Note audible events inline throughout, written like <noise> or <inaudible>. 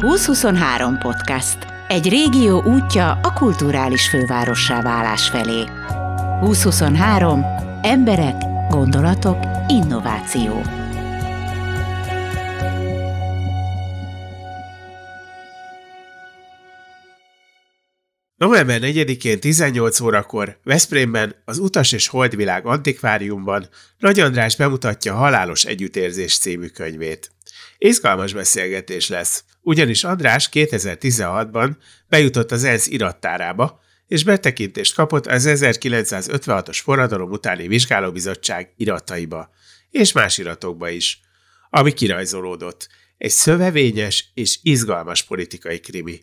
2023 podcast. Egy régió útja a kulturális fővárossá válás felé. 2023. Emberek, gondolatok, innováció. November 4-én 18 órakor Veszprémben az Utas és Holdvilág Antikváriumban Nagy András bemutatja Halálos Együttérzés című könyvét. Izgalmas beszélgetés lesz, ugyanis András 2016-ban bejutott az ENSZ irattárába, és betekintést kapott az 1956-os forradalom utáni vizsgálóbizottság irataiba, és más iratokba is, ami kirajzolódott. Egy szövevényes és izgalmas politikai krimi.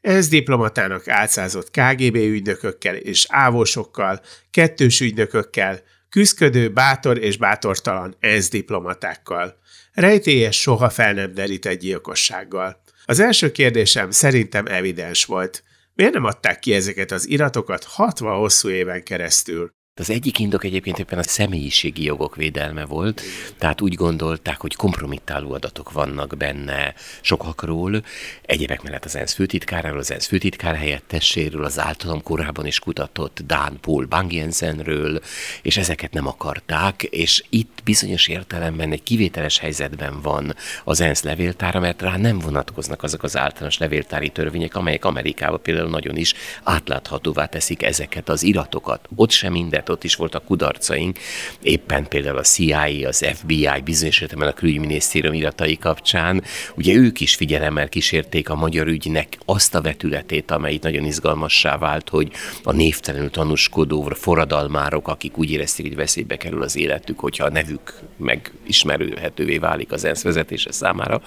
Ez diplomatának álcázott KGB ügynökökkel és ávosokkal, kettős ügynökökkel, küzdködő, bátor és bátortalan ENSZ diplomatákkal. Rejtélyes, soha fel nem derített gyilkossággal. Az első kérdésem szerintem evidens volt. Miért nem adták ki ezeket az iratokat 60 hosszú éven keresztül? Az egyik indok egyébként éppen a személyiségi jogok védelme volt, tehát úgy gondolták, hogy kompromittáló adatok vannak benne sokakról, egyébek mellett az ENSZ főtitkáráról, az ENSZ főtitkár helyetteséről, az általam korábban is kutatott Dan Paul Bangjensenről, és ezeket nem akarták, és itt bizonyos értelemben egy kivételes helyzetben van az ENSZ levéltára, mert rá nem vonatkoznak azok az általános levéltári törvények, amelyek Amerikában például nagyon is átláthatóvá teszik ezeket az iratokat. Ott sem ott is voltak kudarcaink, éppen például a CIA, az FBI, bizonyos értelemben a külügyminisztérium iratai kapcsán, ugye ők is figyelemmel kísérték a magyar ügynek azt a vetületét, amely nagyon izgalmassá vált, hogy a névtelenül tanúskodó forradalmárok, akik úgy érezték, hogy veszélybe kerül az életük, hogyha a nevük megismerőhetővé válik az ENSZ vezetése számára.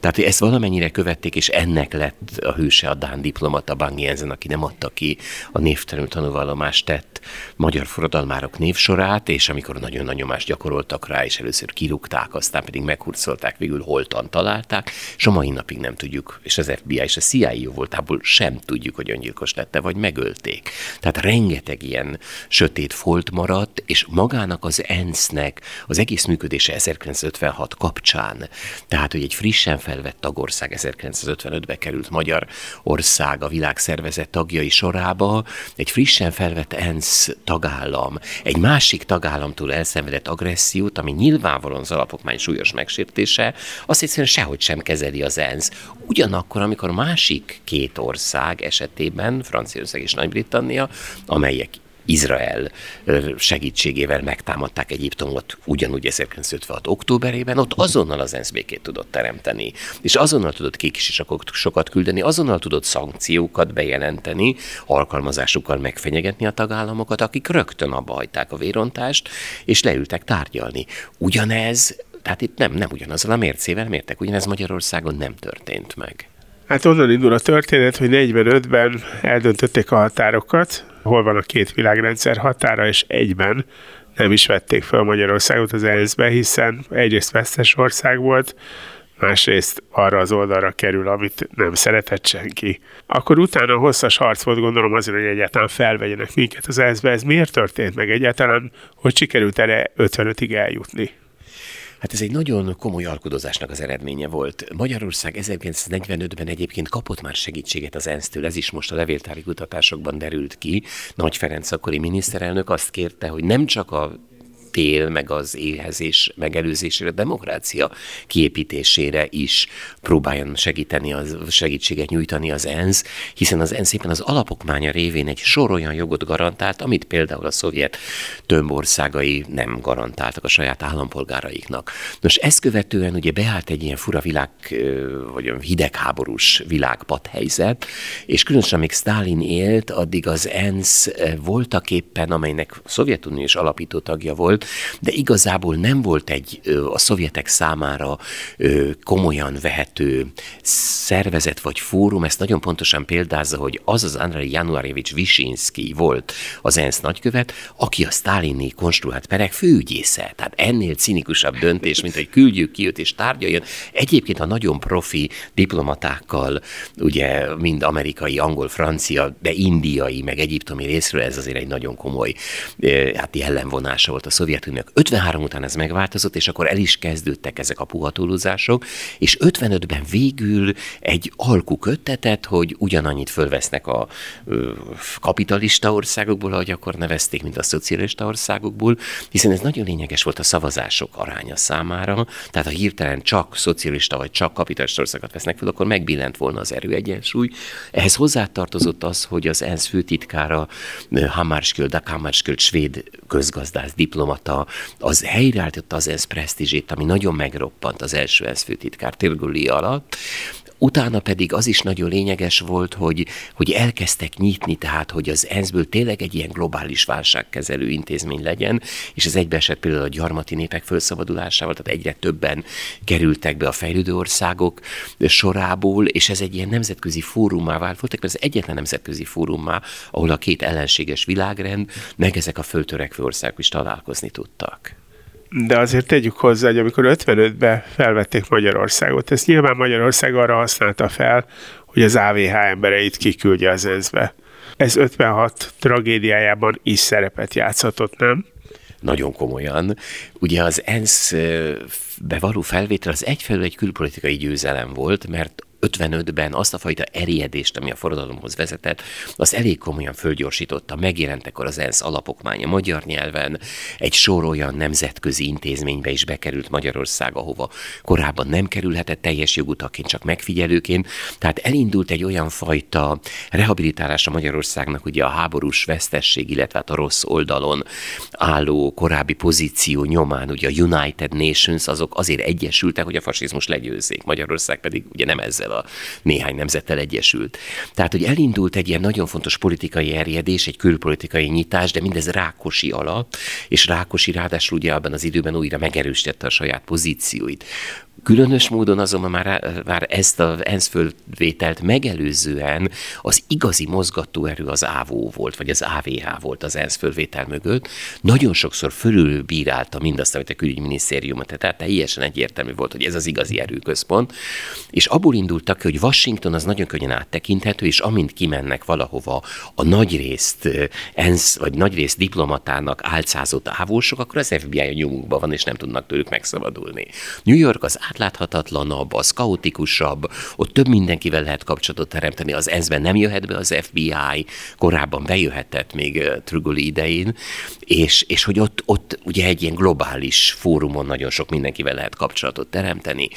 Tehát, hogy ezt valamennyire követték, és ennek lett a hőse a Dán diplomata Bang Jensen, aki nem adta ki a névtelenül tanúvallomást tett magyar forradalmárok névsorát, és amikor nagyon nagy nyomást gyakoroltak rá, és először kirúgták, aztán pedig meghurcolták, végül holtan találták, és a mai napig nem tudjuk, és az FBI és a CIA jó voltából sem tudjuk, hogy öngyilkos lette, vagy megölték. Tehát rengeteg ilyen sötét folt maradt, és magának az ENSZ-nek az egész működése 1956 kapcsán, tehát, hogy egy frissen felvett tagország 1955-be került Magyar ország a világszervezet tagjai sorába, egy frissen felvett ENSZ tagállam tagállam egy másik tagállamtól elszenvedett agressziót, ami nyilvánvalóan az alapokmány súlyos megsértése, azt egyszerűen sehogy sem kezeli az ENSZ. Ugyanakkor, amikor másik két ország esetében, Franciaország és Nagy-Britannia, amelyek Izrael segítségével megtámadták Egyiptomot ugyanúgy 1956. októberében, ott azonnal az ENSZ békét tudott teremteni, és azonnal tudott sokat küldeni, azonnal tudott szankciókat bejelenteni, alkalmazásukkal megfenyegetni a tagállamokat, akik rögtön abba hagyták a vérontást, és leültek tárgyalni. Ugyanez tehát itt nem, nem ugyanazzal a mércével mértek, ugyanez Magyarországon nem történt meg. Hát onnan indul a történet, hogy 45-ben eldöntötték a határokat, hol van a két világrendszer határa, és egyben nem is vették fel Magyarországot az ENSZ-be, hiszen egyrészt vesztes ország volt, másrészt arra az oldalra kerül, amit nem szeretett senki. Akkor utána hosszas harc volt, gondolom azért, hogy egyáltalán felvegyenek minket az ENSZ-be. Ez miért történt meg egyáltalán, hogy sikerült erre 55-ig eljutni? Hát ez egy nagyon komoly alkudozásnak az eredménye volt. Magyarország 1945-ben egyébként kapott már segítséget az ENSZ-től, ez is most a levéltári kutatásokban derült ki. Nagy Ferenc akkori miniszterelnök azt kérte, hogy nem csak a ítél, meg az éhezés megelőzésére, a demokrácia kiépítésére is próbáljon segíteni, az, segítséget nyújtani az ENSZ, hiszen az ENSZ éppen az alapokmánya révén egy sor olyan jogot garantált, amit például a szovjet tömbországai nem garantáltak a saját állampolgáraiknak. Nos, ezt követően ugye beállt egy ilyen fura világ, vagy hidegháborús világpadhelyzet, és különösen még Stalin élt, addig az ENSZ voltak éppen, amelynek a Szovjetunió is alapító tagja volt, de igazából nem volt egy a szovjetek számára komolyan vehető szervezet vagy fórum, ezt nagyon pontosan példázza, hogy az az Andrei Januarjevics Visinski volt az ENSZ nagykövet, aki a sztálini konstruált perek főügyésze. Tehát ennél cinikusabb döntés, mint hogy küldjük ki őt és tárgyaljon. Egyébként a nagyon profi diplomatákkal, ugye mind amerikai, angol, francia, de indiai, meg egyiptomi részről ez azért egy nagyon komoly hát jellemvonása volt a szovjet Szovjetuniónak. 53 után ez megváltozott, és akkor el is kezdődtek ezek a puhatolózások, és 55-ben végül egy alku köttetett, hogy ugyanannyit fölvesznek a kapitalista országokból, ahogy akkor nevezték, mint a szocialista országokból, hiszen ez nagyon lényeges volt a szavazások aránya számára, tehát ha hirtelen csak szocialista vagy csak kapitalista országokat vesznek fel, akkor megbillent volna az erőegyensúly. Ehhez hozzátartozott az, hogy az ENSZ főtitkára Hammarskjöld, Hammarskjöld svéd közgazdász, diplomata, az helyreállította az ENSZ presztízsét, ami nagyon megroppant az első ENSZ főtitkár Tirguli alatt, Utána pedig az is nagyon lényeges volt, hogy, hogy elkezdtek nyitni, tehát hogy az ENSZ-ből tényleg egy ilyen globális válságkezelő intézmény legyen, és ez egybeesett például a gyarmati népek felszabadulásával, tehát egyre többen kerültek be a fejlődő országok sorából, és ez egy ilyen nemzetközi fórumá vált. Voltak az egyetlen nemzetközi fórumá, ahol a két ellenséges világrend, meg ezek a föltörekvő országok is találkozni tudtak de azért tegyük hozzá, hogy amikor 55-ben felvették Magyarországot, ezt nyilván Magyarország arra használta fel, hogy az AVH embereit kiküldje az ENSZ-be. Ez 56 tragédiájában is szerepet játszhatott, nem? Nagyon komolyan. Ugye az ENSZ bevaló felvétel az egyfelől egy külpolitikai győzelem volt, mert 55-ben azt a fajta erjedést, ami a forradalomhoz vezetett, az elég komolyan fölgyorsította. Megjelent akkor az ENSZ alapokmánya magyar nyelven, egy sor olyan nemzetközi intézménybe is bekerült Magyarország, ahova korábban nem kerülhetett teljes jogutaként, csak megfigyelőként. Tehát elindult egy olyan fajta rehabilitálása Magyarországnak, ugye a háborús vesztesség, illetve hát a rossz oldalon álló korábbi pozíció nyomán, ugye a United Nations, azok azért egyesültek, hogy a fasizmus legyőzzék. Magyarország pedig ugye nem ezzel a néhány nemzettel egyesült. Tehát, hogy elindult egy ilyen nagyon fontos politikai erjedés, egy külpolitikai nyitás, de mindez Rákosi alatt, és Rákosi ráadásul ugye abban az időben újra megerősítette a saját pozícióit. Különös módon azonban már, már ezt a ENSZ fölvételt megelőzően az igazi mozgatóerő az AVO volt, vagy az AVH volt az ENSZ fölvétel mögött. Nagyon sokszor fölülbírálta mindazt, amit a külügyminisztérium, tehát teljesen egyértelmű volt, hogy ez az igazi erőközpont. És abból indultak ki, hogy Washington az nagyon könnyen áttekinthető, és amint kimennek valahova a nagyrészt ENSZ, vagy nagyrészt diplomatának álcázott ávósok, akkor az FBI a nyomukban van, és nem tudnak tőlük megszabadulni. New York az átláthatatlanabb, az kaotikusabb, ott több mindenkivel lehet kapcsolatot teremteni, az ENSZ-ben nem jöhet be az FBI, korábban bejöhetett még Trugoli idején, és, és hogy ott, ott ugye egy ilyen globális fórumon nagyon sok mindenkivel lehet kapcsolatot teremteni,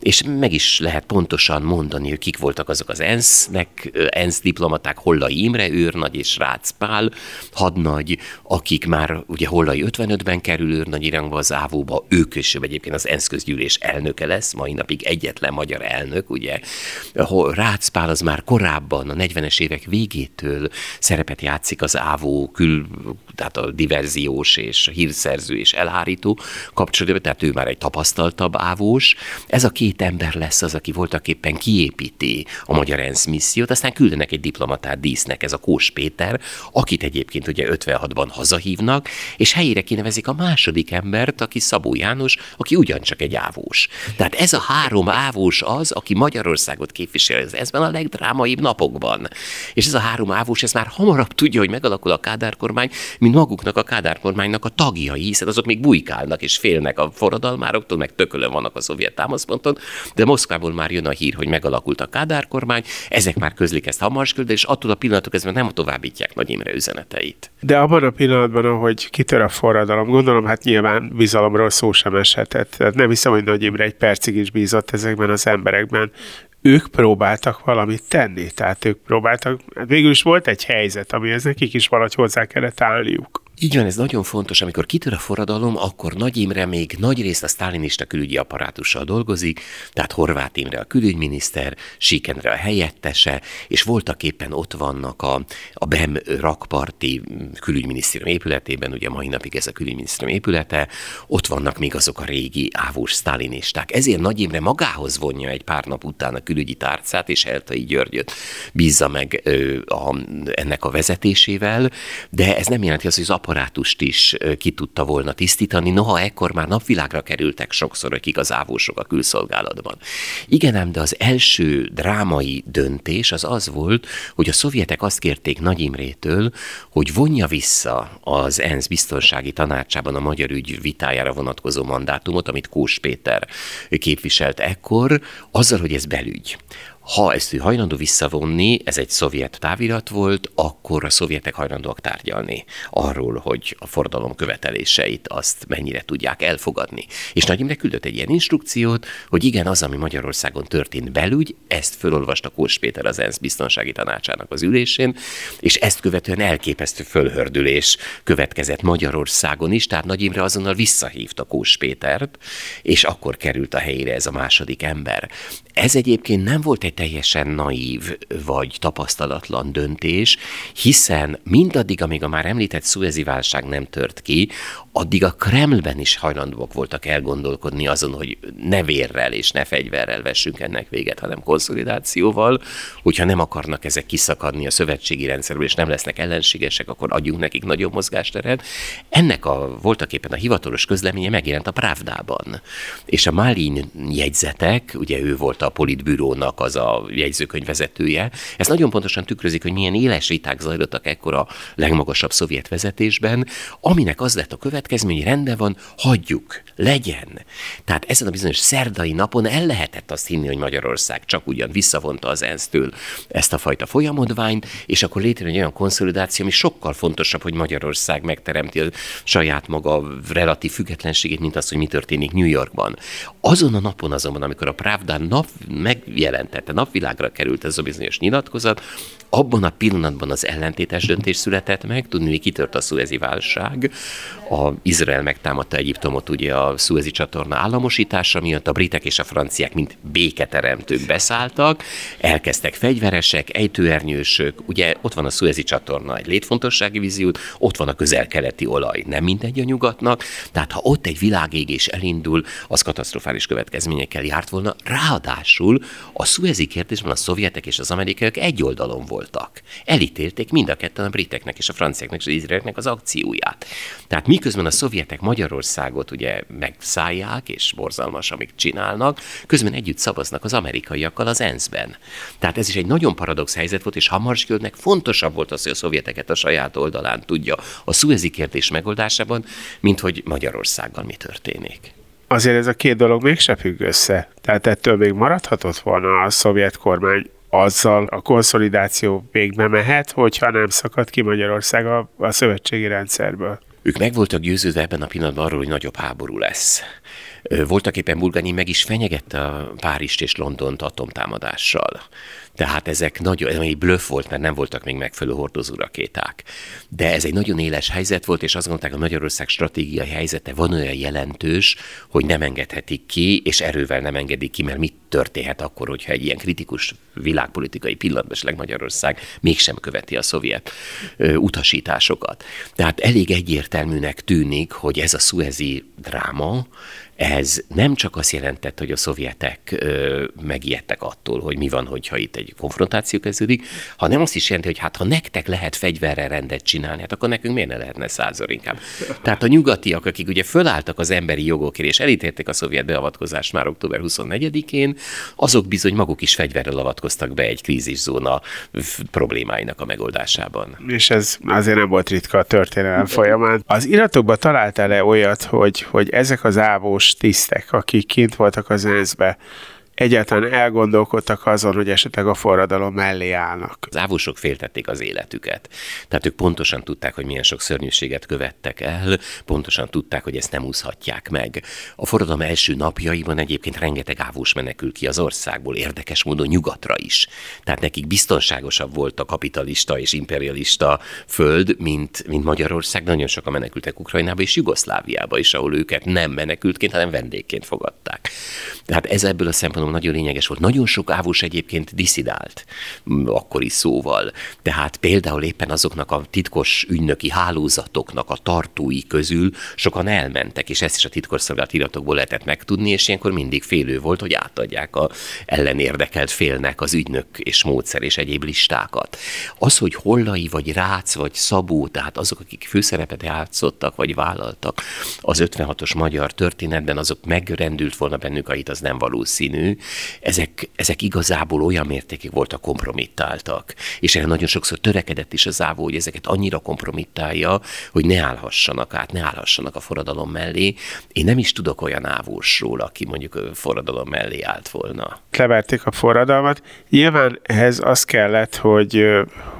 és meg is lehet pontosan mondani, hogy kik voltak azok az ENSZ-nek, ENSZ diplomaták, Hollai Imre őrnagy és Rácz Pál hadnagy, akik már ugye Hollai 55-ben kerül őrnagy irányba az ávóba, ő később egyébként az ENSZ közgyűlés elnöke lesz, mai napig egyetlen magyar elnök, ugye. Rácz Pál az már korábban, a 40-es évek végétől szerepet játszik az ávó kül, tehát a diverziós és hírszerző és elhárító kapcsolatban, tehát ő már egy tapasztaltabb ávós. Ez a két ember lesz az, aki voltak éppen kiépíti a Magyar ENSZ missziót, aztán küldenek egy diplomatát dísznek, ez a Kós Péter, akit egyébként ugye 56-ban hazahívnak, és helyére kinevezik a második embert, aki Szabó János, aki ugyancsak egy ávós. Tehát ez a három ávós az, aki Magyarországot képviseli az ezben a legdrámaibb napokban. És ez a három ávós, ez már hamarabb tudja, hogy megalakul a Kádár kormány, mint maguknak a Kádár kormánynak a tagjai, hiszen azok még bujkálnak és félnek a forradalmároktól, meg tökölön vannak a szovjet támaszponton, de Moszkvából már jön a hír, hogy megalakult a Kádár kormány, ezek már közlik ezt Hammarskjöld, és attól a pillanatok ezben nem továbbítják Nagy Imre üzeneteit. De abban a pillanatban, ahogy kitör a forradalom, gondolom, hát nyilván bizalomról szó sem eshetett. Tehát nem hiszem, hogy Nagy Imre egy percig is bízott ezekben az emberekben ők próbáltak valamit tenni, tehát ők próbáltak, hát végül is volt egy helyzet, amihez nekik is valahogy hozzá kellett állniuk. Így van, ez nagyon fontos. Amikor kitör a forradalom, akkor Nagy Imre még nagy részt a sztálinista külügyi apparátussal dolgozik, tehát Horváth Imre a külügyminiszter, Síkenre a helyettese, és voltak éppen ott vannak a, a BEM rakparti külügyminisztérium épületében, ugye mai napig ez a külügyminisztérium épülete, ott vannak még azok a régi ávós sztálinisták. Ezért Nagy Imre magához vonja egy pár nap után a külügyi tárcát, és Eltai Györgyöt bízza meg ö, a, ennek a vezetésével, de ez nem jelenti azt, hogy az apparátust is ki tudta volna tisztítani, noha ekkor már napvilágra kerültek sokszor, akik az ávósok a külszolgálatban. Igen ám, de az első drámai döntés az az volt, hogy a szovjetek azt kérték Nagy Imrétől, hogy vonja vissza az ENSZ biztonsági tanácsában a magyar ügy vitájára vonatkozó mandátumot, amit Kós Péter képviselt ekkor, azzal, hogy ez belügy. Ha ezt ő hajlandó visszavonni, ez egy szovjet távirat volt, akkor a szovjetek hajlandóak tárgyalni arról, hogy a forradalom követeléseit azt mennyire tudják elfogadni. És Nagy Imre küldött egy ilyen instrukciót, hogy igen, az, ami Magyarországon történt belügy, ezt fölolvasta Kós Péter az ENSZ biztonsági tanácsának az ülésén, és ezt követően elképesztő fölhördülés következett Magyarországon is, tehát Nagy Imre azonnal visszahívta Kós Pétert, és akkor került a helyére ez a második ember. Ez egyébként nem volt egy teljesen naív vagy tapasztalatlan döntés, hiszen mindaddig, amíg a már említett szuezi válság nem tört ki, addig a Kremlben is hajlandóak voltak elgondolkodni azon, hogy ne vérrel és ne fegyverrel vessünk ennek véget, hanem konszolidációval, hogyha nem akarnak ezek kiszakadni a szövetségi rendszerből, és nem lesznek ellenségesek, akkor adjunk nekik nagyobb mozgásteret. Ennek a voltak éppen a hivatalos közleménye megjelent a Pravdában. És a Málin jegyzetek, ugye ő volt a politbürónak az a jegyzőkönyv vezetője, ez nagyon pontosan tükrözik, hogy milyen éles viták zajlottak ekkor a legmagasabb szovjet vezetésben, aminek az lett a követ, következmény rendben van, hagyjuk, legyen. Tehát ezen a bizonyos szerdai napon el lehetett azt hinni, hogy Magyarország csak ugyan visszavonta az ENSZ-től ezt a fajta folyamodványt, és akkor létrejön egy olyan konszolidáció, ami sokkal fontosabb, hogy Magyarország megteremti a saját maga relatív függetlenségét, mint az, hogy mi történik New Yorkban. Azon a napon azonban, amikor a Pravda nap megjelentette, napvilágra került ez a bizonyos nyilatkozat, abban a pillanatban az ellentétes döntés született meg, tudni, hogy kitört a szuezi válság, a Izrael megtámadta Egyiptomot ugye a szuezi csatorna államosítása miatt, a britek és a franciák mint béketeremtők beszálltak, elkezdtek fegyveresek, ejtőernyősök, ugye ott van a szuezi csatorna egy létfontossági víziót, ott van a közel-keleti olaj, nem mindegy a nyugatnak, tehát ha ott egy világégés elindul, az katasztrofális következményekkel járt volna, ráadásul a szuezi kérdésben a szovjetek és az amerikaiak egy oldalon voltak. Elítélték mind a ketten a briteknek és a franciáknak és az izraeleknek az akcióját. Tehát miközben a szovjetek Magyarországot ugye megszállják, és borzalmas, amit csinálnak, közben együtt szavaznak az amerikaiakkal az ENSZ-ben. Tehát ez is egy nagyon paradox helyzet volt, és Hammarskjöldnek fontosabb volt az, hogy a szovjeteket a saját oldalán tudja a szuezi kérdés megoldásában, mint hogy Magyarországgal mi történik azért ez a két dolog mégse függ össze. Tehát ettől még maradhatott volna a szovjet kormány azzal a konszolidáció végbe mehet, hogyha nem szakad ki Magyarország a, a szövetségi rendszerből. Ők meg voltak győződve ebben a pillanatban arról, hogy nagyobb háború lesz. Voltak éppen Bulgani meg is fenyegette a Párizst és Londont atomtámadással. Tehát ezek nagyon, ez egy blöff volt, mert nem voltak még megfelelő hordozó rakéták. De ez egy nagyon éles helyzet volt, és azt gondolták, a Magyarország stratégiai helyzete van olyan jelentős, hogy nem engedhetik ki, és erővel nem engedik ki, mert mit történhet akkor, hogyha egy ilyen kritikus világpolitikai pillanatban esetleg Magyarország mégsem követi a szovjet ö, utasításokat. Tehát elég egyértelműnek tűnik, hogy ez a szuezi dráma, ez nem csak azt jelentett, hogy a szovjetek ö, megijedtek attól, hogy mi van, hogyha itt egy konfrontáció kezdődik, hanem azt is jelenti, hogy hát ha nektek lehet fegyverrel rendet csinálni, hát akkor nekünk miért ne lehetne százszor inkább. Tehát a nyugatiak, akik ugye fölálltak az emberi jogokért, és elítélték a szovjet beavatkozást már október 24-én, azok bizony maguk is fegyverrel avatkoztak be egy kríziszóna problémáinak a megoldásában. És ez azért nem volt ritka a történelem folyamán. Az iratokban találtál-e olyat, hogy, hogy ezek az ávós tisztek, akik kint voltak az ENSZ-be, egyáltalán elgondolkodtak azon, hogy esetleg a forradalom mellé állnak. Az ávósok féltették az életüket. Tehát ők pontosan tudták, hogy milyen sok szörnyűséget követtek el, pontosan tudták, hogy ezt nem úszhatják meg. A forradalom első napjaiban egyébként rengeteg ávós menekül ki az országból, érdekes módon nyugatra is. Tehát nekik biztonságosabb volt a kapitalista és imperialista föld, mint, mint Magyarország. Nagyon sokan menekültek Ukrajnába és Jugoszláviába is, ahol őket nem menekültként, hanem vendégként fogadták. Tehát ez ebből a szempontból nagyon lényeges volt. Nagyon sok ávus egyébként diszidált akkori szóval. Tehát például éppen azoknak a titkos ügynöki hálózatoknak a tartói közül sokan elmentek, és ezt is a titkosszolgált iratokból lehetett megtudni, és ilyenkor mindig félő volt, hogy átadják a ellenérdekelt félnek az ügynök és módszer és egyéb listákat. Az, hogy Hollai, vagy Rác, vagy Szabó, tehát azok, akik főszerepet játszottak, vagy vállaltak az 56-os magyar történetben, azok megrendült volna bennük a hit, az nem valószínű. Ezek, ezek igazából olyan mértékig voltak kompromittáltak, és erre nagyon sokszor törekedett is az ávó, hogy ezeket annyira kompromittálja, hogy ne állhassanak át, ne állhassanak a forradalom mellé. Én nem is tudok olyan ávósról, aki mondjuk forradalom mellé állt volna. Leverték a forradalmat. Nyilván ehhez az kellett, hogy,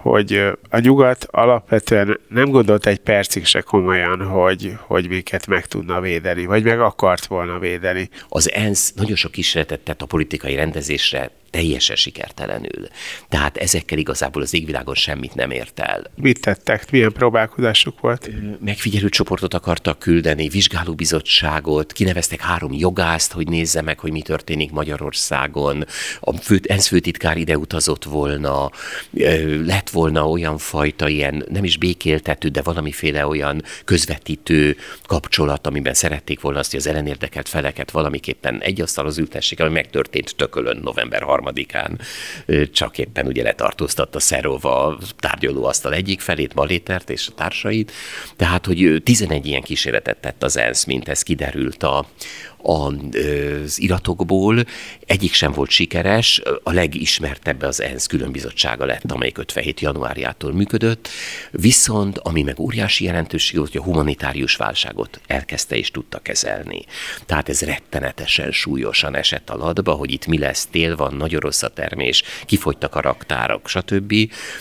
hogy a nyugat alapvetően nem gondolt egy percig se komolyan, hogy, hogy minket meg tudna védeni, vagy meg akart volna védeni. Az ENSZ nagyon sok kísérletet tett a politikai rendezésre, teljesen sikertelenül. Tehát ezekkel igazából az égvilágon semmit nem ért el. Mit tettek? Milyen próbálkozásuk volt? Megfigyelő csoportot akartak küldeni, vizsgálóbizottságot, kineveztek három jogászt, hogy nézze meg, hogy mi történik Magyarországon. A fő, ENSZ főtitkár ide utazott volna, lett volna olyan fajta ilyen, nem is békéltető, de valamiféle olyan közvetítő kapcsolat, amiben szerették volna azt, hogy az ellenérdekelt feleket valamiképpen egy asztalhoz ültessék, ami megtörtént tökölön november harmadikán csak éppen ugye letartóztatta Szerova tárgyalóasztal egyik felét, Malétert és a társait. Tehát, hogy 11 ilyen kísérletet tett az ENSZ, mint ez kiderült a, az iratokból, egyik sem volt sikeres, a legismertebb az ENSZ különbizottsága lett, amelyik 57. januárjától működött, viszont ami meg óriási jelentőség hogy a humanitárius válságot elkezdte és tudta kezelni. Tehát ez rettenetesen súlyosan esett a latba, hogy itt mi lesz, tél van, nagyon rossz a termés, kifogytak a raktárok, stb.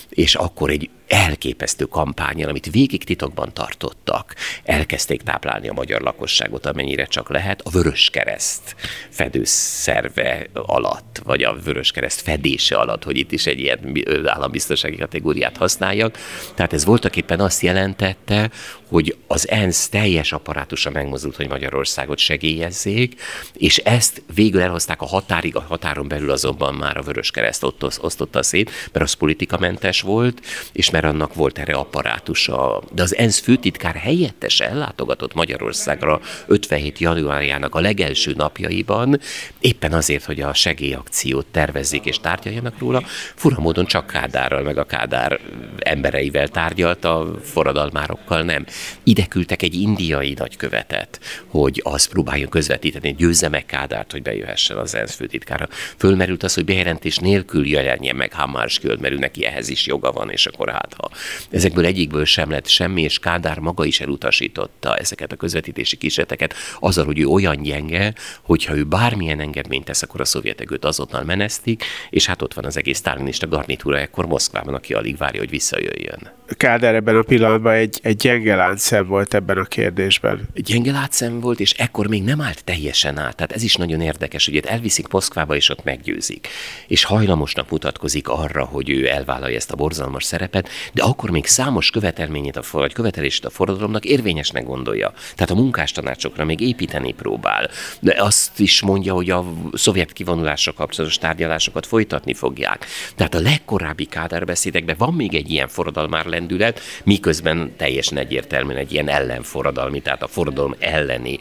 És akkor egy elképesztő kampányon, amit végig titokban tartottak, elkezdték táplálni a magyar lakosságot, amennyire csak lehet, a Vörös Kereszt fedőszerve alatt, vagy a Vörös Kereszt fedése alatt, hogy itt is egy ilyen állambiztonsági kategóriát használjak. Tehát ez voltak éppen azt jelentette, hogy az ENSZ teljes apparátusa megmozdult, hogy Magyarországot segélyezzék, és ezt végül elhozták a határig, a határon belül azonban már a Vörös Kereszt osztotta szét, mert az politikamentes volt, és mert mert annak volt erre apparátusa. De az ENSZ főtitkár helyettes ellátogatott Magyarországra 57. januárjának a legelső napjaiban, éppen azért, hogy a segélyakciót tervezzék és tárgyaljanak róla, fura módon csak Kádárral, meg a Kádár embereivel tárgyalt, a forradalmárokkal nem. Ide küldtek egy indiai nagykövetet, hogy az próbáljon közvetíteni, győzze meg Kádárt, hogy bejöhessen az ENSZ főtitkára. Fölmerült az, hogy bejelentés nélkül jelenjen meg Hamarskjöld, mert ő neki ehhez is joga van, és akkor hát ha ezekből egyikből sem lett semmi, és Kádár maga is elutasította ezeket a közvetítési kísérleteket azzal, hogy ő olyan gyenge, hogyha ő bármilyen engedményt tesz, akkor a szovjetek őt azonnal menesztik, és hát ott van az egész sztálinista garnitúra ekkor Moszkvában, aki alig várja, hogy visszajöjjön. Kádár ebben a pillanatban egy, egy gyenge láncszem volt ebben a kérdésben. Gyenge láncszem volt, és ekkor még nem állt teljesen át. Tehát ez is nagyon érdekes, hogy elviszik Moszkvába, és ott meggyőzik. És hajlamosnak mutatkozik arra, hogy ő elvállalja ezt a borzalmas szerepet, de akkor még számos követelményét, a, vagy követelését a forradalomnak érvényesnek gondolja. Tehát a munkástanácsokra még építeni próbál. De azt is mondja, hogy a szovjet kivonulásra kapcsolatos tárgyalásokat folytatni fogják. Tehát a legkorábbi kádárbeszédekben van még egy ilyen forradalmár lendület, miközben teljesen egyértelműen egy ilyen ellenforradalmi, tehát a forradalom elleni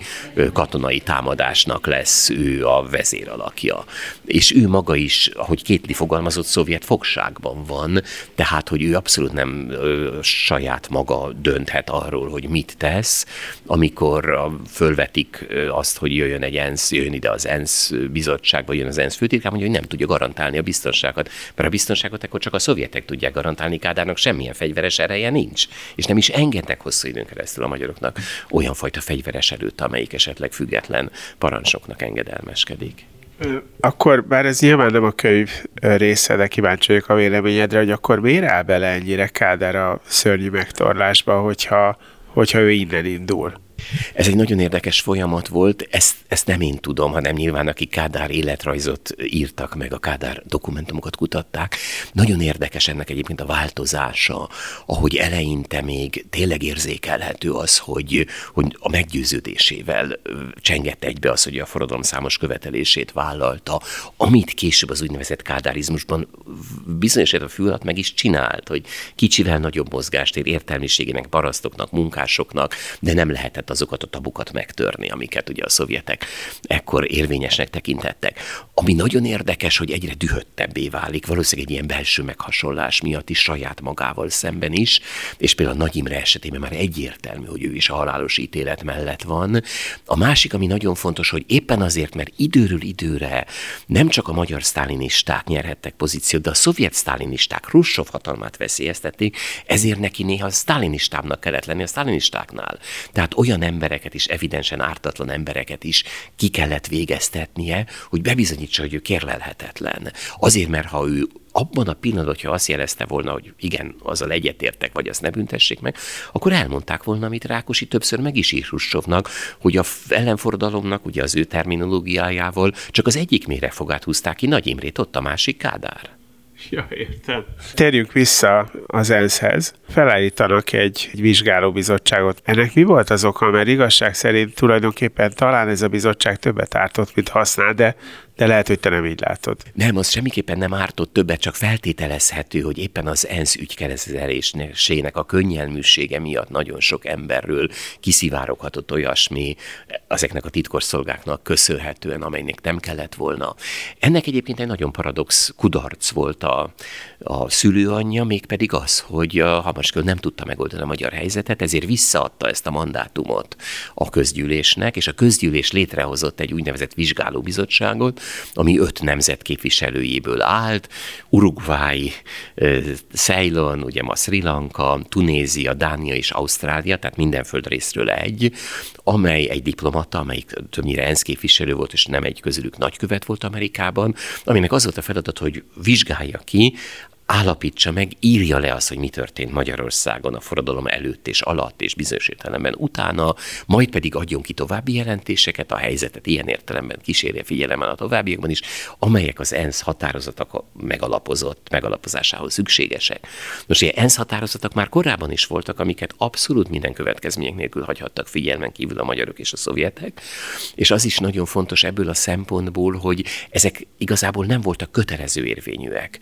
katonai támadásnak lesz ő a vezéralakja. És ő maga is, ahogy Kétli fogalmazott, szovjet fogságban van, tehát hogy ő abszolút nem ö, saját maga dönthet arról, hogy mit tesz, amikor fölvetik azt, hogy jöjjön egy ENSZ, jöjjön ide az ENSZ bizottság, vagy jön az ENSZ főtitkár, mondja, hogy nem tudja garantálni a biztonságot, mert a biztonságot akkor csak a szovjetek tudják garantálni, Kádárnak semmilyen fegyveres ereje nincs, és nem is engednek hosszú időn keresztül a magyaroknak olyan fajta fegyveres erőt, amelyik esetleg független parancsoknak engedelmeskedik. Akkor, bár ez nyilván nem a könyv része, de kíváncsi vagyok a véleményedre, hogy akkor miért áll bele ennyire Kádár a szörnyű megtorlásba, hogyha, hogyha ő innen indul? Ez egy nagyon érdekes folyamat volt, ezt, ezt nem én tudom, hanem nyilván akik Kádár életrajzot írtak meg, a Kádár dokumentumokat kutatták. Nagyon érdekes ennek egyébként a változása, ahogy eleinte még tényleg érzékelhető az, hogy, hogy a meggyőződésével csengett egybe az, hogy a forradalom számos követelését vállalta, amit később az úgynevezett kádárizmusban bizonyos a fül meg is csinált, hogy kicsivel nagyobb mozgástér értelmiségének, parasztoknak, munkásoknak, de nem lehetett azokat a tabukat megtörni, amiket ugye a szovjetek ekkor érvényesnek tekintettek. Ami nagyon érdekes, hogy egyre dühöttebbé válik, valószínűleg egy ilyen belső meghasonlás miatt is saját magával szemben is, és például Nagy Imre esetében már egyértelmű, hogy ő is a halálos ítélet mellett van. A másik, ami nagyon fontos, hogy éppen azért, mert időről időre nem csak a magyar sztálinisták nyerhettek pozíciót, de a szovjet sztálinisták Khrushchev hatalmát veszélyeztették, ezért neki néha sztálinistábbnak kellett lenni a sztálinistáknál. Tehát olyan embereket is, evidensen ártatlan embereket is ki kellett végeztetnie, hogy bebizonyítsa, hogy ő kérlelhetetlen. Azért, mert ha ő abban a pillanatban, hogyha azt jelezte volna, hogy igen, azzal egyetértek, vagy azt ne büntessék meg, akkor elmondták volna, amit Rákosi többször meg is ír hogy a ellenforradalomnak, ugye az ő terminológiájával csak az egyik mérefogát húzták ki, Nagy Imrét, ott a másik Kádár. <laughs> Ja, értem. Térjünk vissza az ENSZ-hez. Felállítanak egy, egy vizsgálóbizottságot. Ennek mi volt az oka? Mert igazság szerint tulajdonképpen talán ez a bizottság többet ártott, mint használ, de de lehet, hogy te nem így látod. Nem, az semmiképpen nem ártott többet, csak feltételezhető, hogy éppen az ENSZ ügykezelésének a könnyelműsége miatt nagyon sok emberről kiszivároghatott olyasmi ezeknek a titkosszolgáknak köszönhetően, amelynek nem kellett volna. Ennek egyébként egy nagyon paradox kudarc volt a, a szülőanyja, mégpedig az, hogy a Hamaskő nem tudta megoldani a magyar helyzetet, ezért visszaadta ezt a mandátumot a közgyűlésnek, és a közgyűlés létrehozott egy úgynevezett vizsgálóbizottságot, ami öt nemzet képviselőjéből állt, Uruguay, Ceylon, ugye ma Sri Lanka, Tunézia, Dánia és Ausztrália, tehát minden földrészről egy, amely egy diplomata, amelyik többnyire ENSZ képviselő volt, és nem egy közülük nagykövet volt Amerikában, aminek az volt a feladat, hogy vizsgálja ki állapítsa meg, írja le azt, hogy mi történt Magyarországon a forradalom előtt és alatt, és bizonyos értelemben utána, majd pedig adjon ki további jelentéseket, a helyzetet ilyen értelemben kísérje figyelemmel a továbbiakban is, amelyek az ENSZ határozatok megalapozott megalapozásához szükségesek. Nos, ilyen ENSZ határozatok már korábban is voltak, amiket abszolút minden következmények nélkül hagyhattak figyelmen kívül a magyarok és a szovjetek, és az is nagyon fontos ebből a szempontból, hogy ezek igazából nem voltak kötelező érvényűek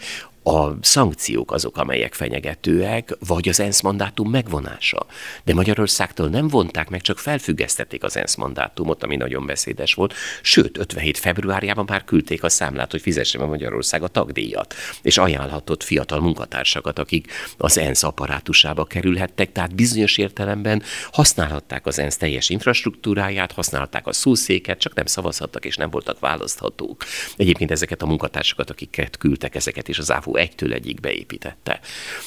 a szankciók azok, amelyek fenyegetőek, vagy az ENSZ mandátum megvonása. De Magyarországtól nem vonták meg, csak felfüggesztették az ENSZ mandátumot, ami nagyon beszédes volt. Sőt, 57. februárjában már küldték a számlát, hogy fizesse meg Magyarország a tagdíjat, és ajánlhatott fiatal munkatársakat, akik az ENSZ apparátusába kerülhettek, tehát bizonyos értelemben használhatták az ENSZ teljes infrastruktúráját, használhatták a szószéket, csak nem szavazhattak és nem voltak választhatók. Egyébként ezeket a munkatársakat, akiket küldtek, ezeket is az AFU egytől egyik beépítette.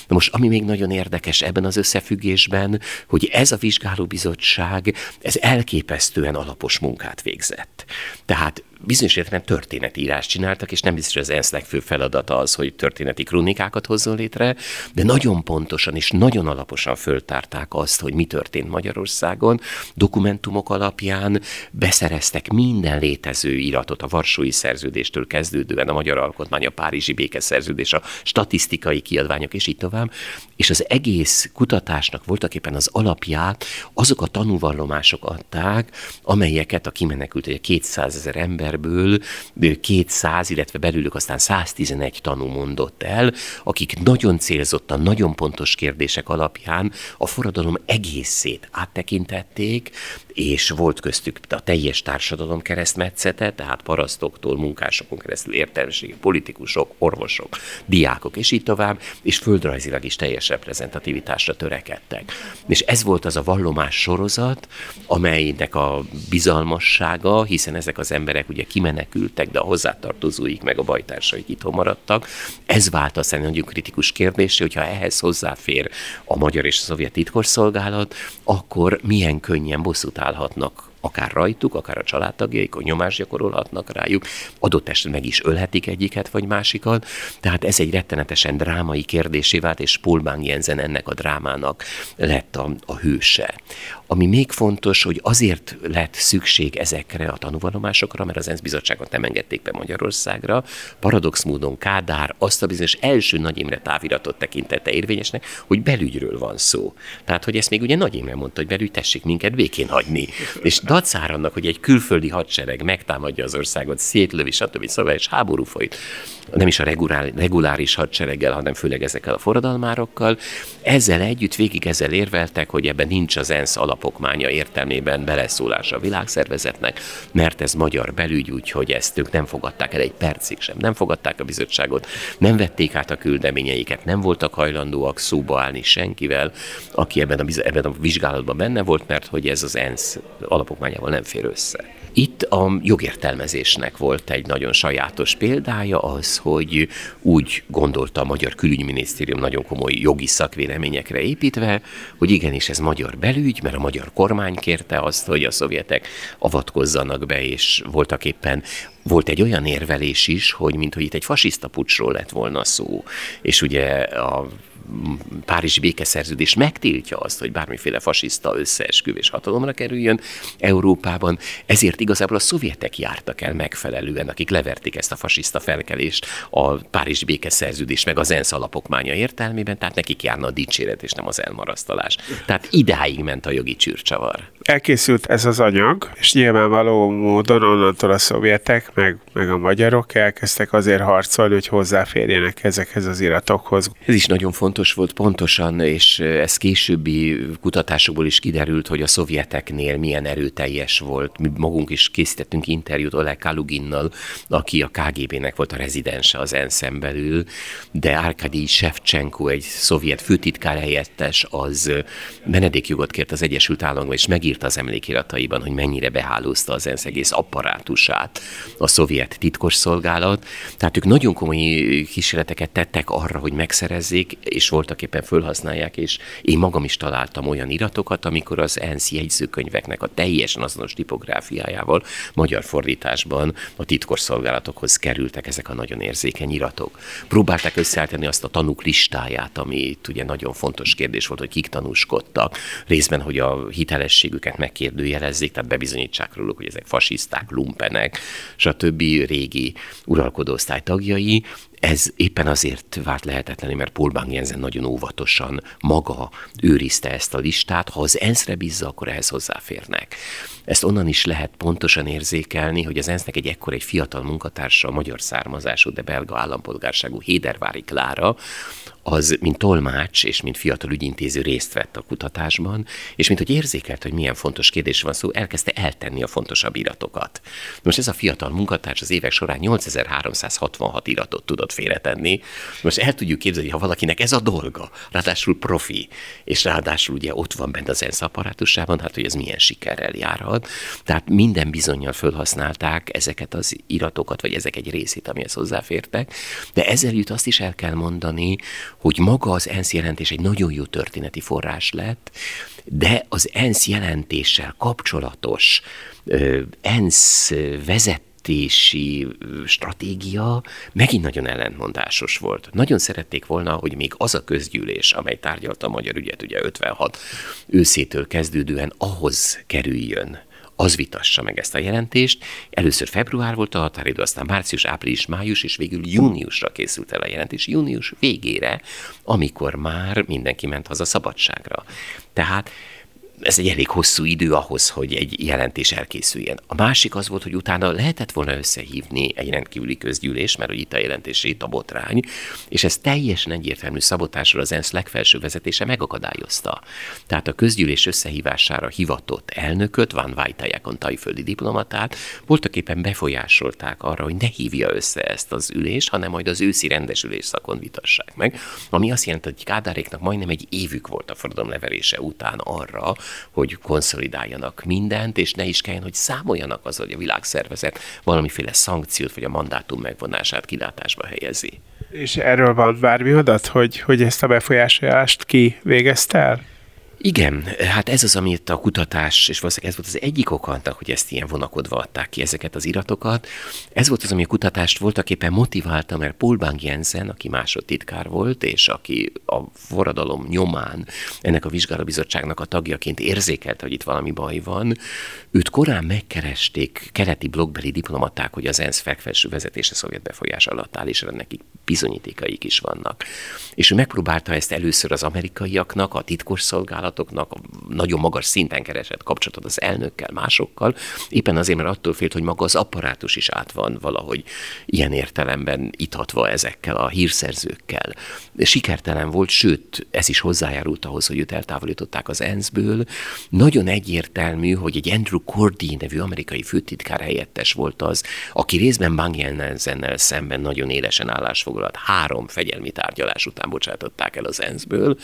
Na most, ami még nagyon érdekes ebben az összefüggésben, hogy ez a vizsgálóbizottság, ez elképesztően alapos munkát végzett. Tehát bizonyos értelemben történetírást csináltak, és nem biztos, hogy az ENSZ legfőbb feladata az, hogy történeti kronikákat hozzon létre, de nagyon pontosan és nagyon alaposan föltárták azt, hogy mi történt Magyarországon, dokumentumok alapján beszereztek minden létező iratot, a Varsói Szerződéstől kezdődően a Magyar Alkotmány, a Párizsi Békeszerződés, a statisztikai kiadványok, és így tovább, és az egész kutatásnak voltak éppen az alapját azok a tanúvallomások adták, amelyeket a kimenekült, egy 200 ezer ember emberből 200, illetve belőlük aztán 111 tanú mondott el, akik nagyon célzottan, nagyon pontos kérdések alapján a forradalom egészét áttekintették, és volt köztük a teljes társadalom keresztmetszete, tehát parasztoktól, munkásokon keresztül értelmiségi politikusok, orvosok, diákok, és így tovább, és földrajzilag is teljes reprezentativitásra törekedtek. És ez volt az a vallomás sorozat, amelynek a bizalmassága, hiszen ezek az emberek ugye kimenekültek, de a hozzátartozóik meg a bajtársaik itthon maradtak. Ez vált aztán nagyon kritikus kérdés, hogyha ehhez hozzáfér a magyar és a szovjet titkosszolgálat, akkor milyen könnyen bosszút állhatnak akár rajtuk, akár a családtagjaik, a nyomást gyakorolhatnak rájuk, adott esetben meg is ölhetik egyiket vagy másikat. Tehát ez egy rettenetesen drámai kérdésé vált, és Paul Bang Jensen ennek a drámának lett a, a hőse. Ami még fontos, hogy azért lett szükség ezekre a tanúvallomásokra, mert az ENSZ bizottságot nem engedték be Magyarországra. Paradox módon Kádár azt a bizonyos első Nagy Imre táviratot tekintette érvényesnek, hogy belügyről van szó. Tehát, hogy ezt még ugye Nagy Imre mondta, hogy belügy tessék minket békén hagyni. És dacár annak, hogy egy külföldi hadsereg megtámadja az országot, szétlövi, stb. Szóval és háború folyt, nem is a reguláris hadsereggel, hanem főleg ezekkel a forradalmárokkal. Ezzel együtt végig ezzel érveltek, hogy ebben nincs az ENSZ alapokmánya értelmében beleszólása a világszervezetnek, mert ez magyar belügy, úgyhogy ezt ők nem fogadták el egy percig sem. Nem fogadták a bizottságot, nem vették át a küldeményeiket, nem voltak hajlandóak szóba állni senkivel, aki ebben a, ebben a vizsgálatban benne volt, mert hogy ez az ENSZ alapokmányával nem fér össze. Itt a jogértelmezésnek volt egy nagyon sajátos példája az, hogy úgy gondolta a Magyar Külügyminisztérium nagyon komoly jogi szakvéleményekre építve, hogy igenis ez magyar belügy, mert a magyar kormány kérte azt, hogy a szovjetek avatkozzanak be, és voltak éppen volt egy olyan érvelés is, hogy mintha itt egy fasiszta pucsról lett volna szó, és ugye a Párizsi békeszerződés megtiltja azt, hogy bármiféle fasiszta összeesküvés hatalomra kerüljön Európában, ezért igazából a szovjetek jártak el megfelelően, akik leverték ezt a fasiszta felkelést a Párizsi békeszerződés meg az ENSZ alapokmánya értelmében, tehát nekik járna a dicséret és nem az elmarasztalás. Tehát idáig ment a jogi csürcsavar. Elkészült ez az anyag, és nyilvánvaló módon onnantól a szovjetek meg, meg a magyarok elkezdtek azért harcolni, hogy hozzáférjenek ezekhez az iratokhoz. Ez is nagyon fontos volt pontosan, és ez későbbi kutatásokból is kiderült, hogy a szovjeteknél milyen erőteljes volt. Mi magunk is készítettünk interjút Oleg Kaluginnal, aki a KGB-nek volt a rezidense az ensz belül, de Arkady Shevchenko, egy szovjet főtitkár helyettes, az menedékjogot kért az Egyesült Államokban, és megírta az emlékirataiban, hogy mennyire behálózta az ENSZ egész apparátusát a szovjet titkosszolgálat. Tehát ők nagyon komoly kísérleteket tettek arra, hogy megszerezzék, és voltak éppen fölhasználják, és én magam is találtam olyan iratokat, amikor az ENSZ jegyzőkönyveknek a teljesen azonos tipográfiájával magyar fordításban a titkosszolgálatokhoz kerültek ezek a nagyon érzékeny iratok. Próbálták összeállítani azt a tanúk listáját, ami ugye nagyon fontos kérdés volt, hogy kik tanúskodtak, részben, hogy a hitelességüket megkérdőjelezzék, tehát bebizonyítsák róluk, hogy ezek fasiszták, lumpenek, stb. régi uralkodóosztály tagjai, ez éppen azért vált lehetetlenül, mert Paul Bang nagyon óvatosan maga őrizte ezt a listát. Ha az ENSZ-re bízza, akkor ehhez hozzáférnek. Ezt onnan is lehet pontosan érzékelni, hogy az ENSZ-nek egy ekkor egy fiatal munkatársa, magyar származású, de belga állampolgárságú Hédervári Klára, az, mint tolmács és mint fiatal ügyintéző részt vett a kutatásban, és mint hogy érzékelt, hogy milyen fontos kérdés van szó, elkezdte eltenni a fontosabb iratokat. Most ez a fiatal munkatárs az évek során 8366 iratot tudott félretenni. Most el tudjuk képzelni, ha valakinek ez a dolga, ráadásul profi, és ráadásul ugye ott van bent az ENSZ apparátusában, hát hogy ez milyen sikerrel járhat. Tehát minden bizonyal felhasználták ezeket az iratokat, vagy ezek egy részét, amihez hozzáfértek, de ezzel jut azt is el kell mondani, hogy maga az ENSZ jelentés egy nagyon jó történeti forrás lett, de az ENSZ jelentéssel kapcsolatos ENSZ vezet stratégia megint nagyon ellentmondásos volt. Nagyon szerették volna, hogy még az a közgyűlés, amely tárgyalta a magyar ügyet, ugye 56 őszétől kezdődően ahhoz kerüljön, az vitassa meg ezt a jelentést. Először február volt a határidő, aztán március, április, május, és végül júniusra készült el a jelentés. Június végére, amikor már mindenki ment haza szabadságra. Tehát ez egy elég hosszú idő ahhoz, hogy egy jelentés elkészüljen. A másik az volt, hogy utána lehetett volna összehívni egy rendkívüli közgyűlés, mert hogy itt a jelentés, itt a botrány, és ez teljesen egyértelmű szabotásról az ENSZ legfelső vezetése megakadályozta. Tehát a közgyűlés összehívására hivatott elnököt, Van Vajtajakon tajföldi diplomatát, voltak éppen befolyásolták arra, hogy ne hívja össze ezt az ülést, hanem majd az őszi rendesülés szakon vitassák meg, ami azt jelenti, hogy Kádáréknak majdnem egy évük volt a forradalom leverése után arra, hogy konszolidáljanak mindent, és ne is kelljen, hogy számoljanak azzal, hogy a világszervezet valamiféle szankciót vagy a mandátum megvonását kilátásba helyezi. És erről van bármi adat, hogy, hogy ezt a befolyásolást ki végezte el? Igen, hát ez az, amit a kutatás, és valószínűleg ez volt az egyik oka annak, hogy ezt ilyen vonakodva adták ki ezeket az iratokat. Ez volt az, ami a kutatást voltak éppen motiválta, mert Paul Bang Jensen, aki másodtitkár volt, és aki a forradalom nyomán ennek a vizsgálóbizottságnak a tagjaként érzékelte, hogy itt valami baj van, őt korán megkeresték keleti blogbeli diplomaták, hogy az ENSZ fekvelső vezetése szovjet befolyás alatt áll, és nekik bizonyítékaik is vannak. És ő megpróbálta ezt először az amerikaiaknak, a titkos szolgálatoknak, a nagyon magas szinten keresett kapcsolatot az elnökkel, másokkal, éppen azért, mert attól félt, hogy maga az apparátus is át van valahogy ilyen értelemben itatva ezekkel a hírszerzőkkel. Sikertelen volt, sőt, ez is hozzájárult ahhoz, hogy őt eltávolították az ENSZ-ből. Nagyon egyértelmű, hogy egy Andrew Cordy nevű amerikai főtitkár helyettes volt az, aki részben Bang Jensennel szemben nagyon élesen állásfoglalt. Három fegyelmi tárgyalás után bocsátották el az ENSZ-ből.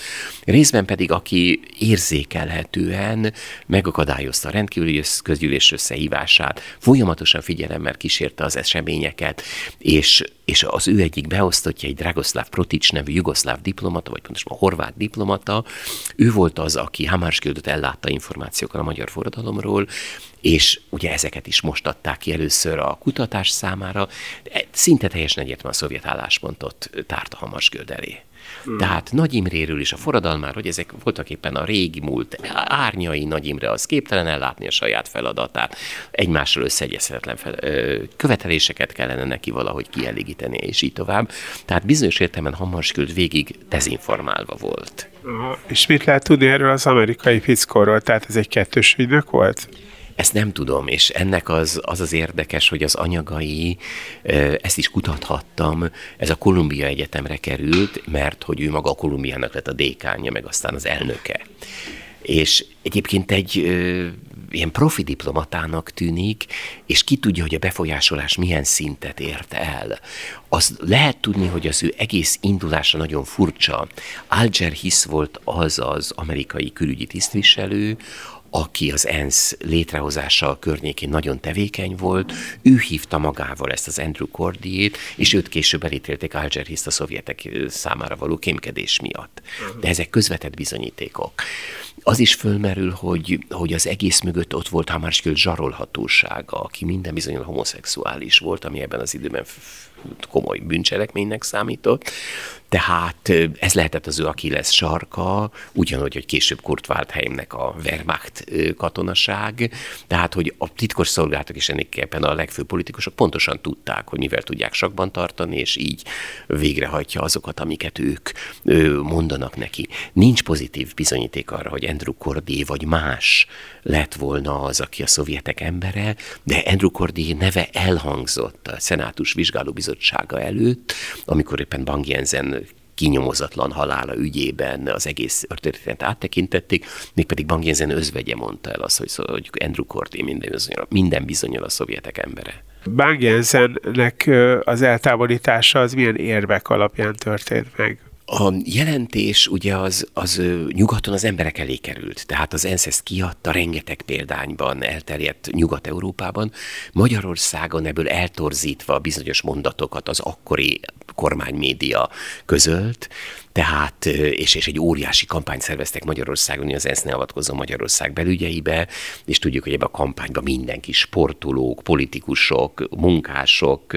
Részben pedig, aki érzékelhetően megakadályozta a rendkívüli közgyűlés összehívását, folyamatosan figyelemmel kísérte az eseményeket, és és az ő egyik beosztottja, egy Dragoszláv Protics nevű jugoszláv diplomata, vagy pontosan a horvát diplomata, ő volt az, aki Hammarskjöldöt ellátta információkkal a magyar forradalomról, és ugye ezeket is most adták ki először a kutatás számára, szinte teljesen egyetlen a szovjet álláspontot tárt a Hammarskjöld elé. Hmm. Tehát Nagy Imréről is a forradalmáról, hogy ezek voltak éppen a régi múlt árnyai Nagy Imre, az képtelen ellátni a saját feladatát, egymással összeegyezhetetlen fel, ö, követeléseket kellene neki valahogy kielégíteni, és így tovább. Tehát bizonyos értelemben Hammarskjöld végig dezinformálva volt. Aha. És mit lehet tudni erről az amerikai fickóról? Tehát ez egy kettős ügynök volt? Ezt nem tudom, és ennek az az, az érdekes, hogy az anyagai, ezt is kutathattam, ez a Kolumbia Egyetemre került, mert hogy ő maga a Kolumbiának lett a dékánja, meg aztán az elnöke. És egyébként egy ö, ilyen profi diplomatának tűnik, és ki tudja, hogy a befolyásolás milyen szintet ért el. Az lehet tudni, hogy az ő egész indulása nagyon furcsa. Alger Hiss volt az az amerikai külügyi tisztviselő, aki az ENSZ létrehozása környékén nagyon tevékeny volt, ő hívta magával ezt az Andrew Cordiét, és őt később elítélték Algerhiszt a szovjetek számára való kémkedés miatt. De ezek közvetett bizonyítékok. Az is fölmerül, hogy, hogy az egész mögött ott volt Hamarskjöld zsarolhatósága, aki minden bizonyos homoszexuális volt, ami ebben az időben komoly bűncselekménynek számított. Tehát ez lehetett az ő Achilles sarka, ugyanúgy, hogy később Kurt Waldheimnek a Wehrmacht katonaság, tehát, hogy a titkos szolgálatok is ennéképpen a legfőbb politikusok pontosan tudták, hogy mivel tudják sakban tartani, és így végrehajtja azokat, amiket ők mondanak neki. Nincs pozitív bizonyíték arra, hogy Andrew Cordy vagy más lett volna az, aki a szovjetek embere, de Andrew Cordy neve elhangzott a Szenátus Vizsgálóbizottsága előtt, amikor éppen Bang Jensen kinyomozatlan halála ügyében az egész történetet áttekintették, mégpedig Bang Jensen özvegye mondta el azt, hogy, szóval, hogy Andrew Cordy minden bizonyal, minden bizonyal a szovjetek embere. Bang Jensennek az eltávolítása az milyen érvek alapján történt meg? A jelentés ugye az, az nyugaton az emberek elé került, tehát az ENSZ ezt kiadta, rengeteg példányban elterjedt Nyugat-Európában, Magyarországon ebből eltorzítva bizonyos mondatokat az akkori kormánymédia közölt, tehát, és, és egy óriási kampányt szerveztek Magyarországon, az ENSZ ne avatkozzon Magyarország belügyeibe, és tudjuk, hogy ebbe a kampányba mindenki, sportolók, politikusok, munkások,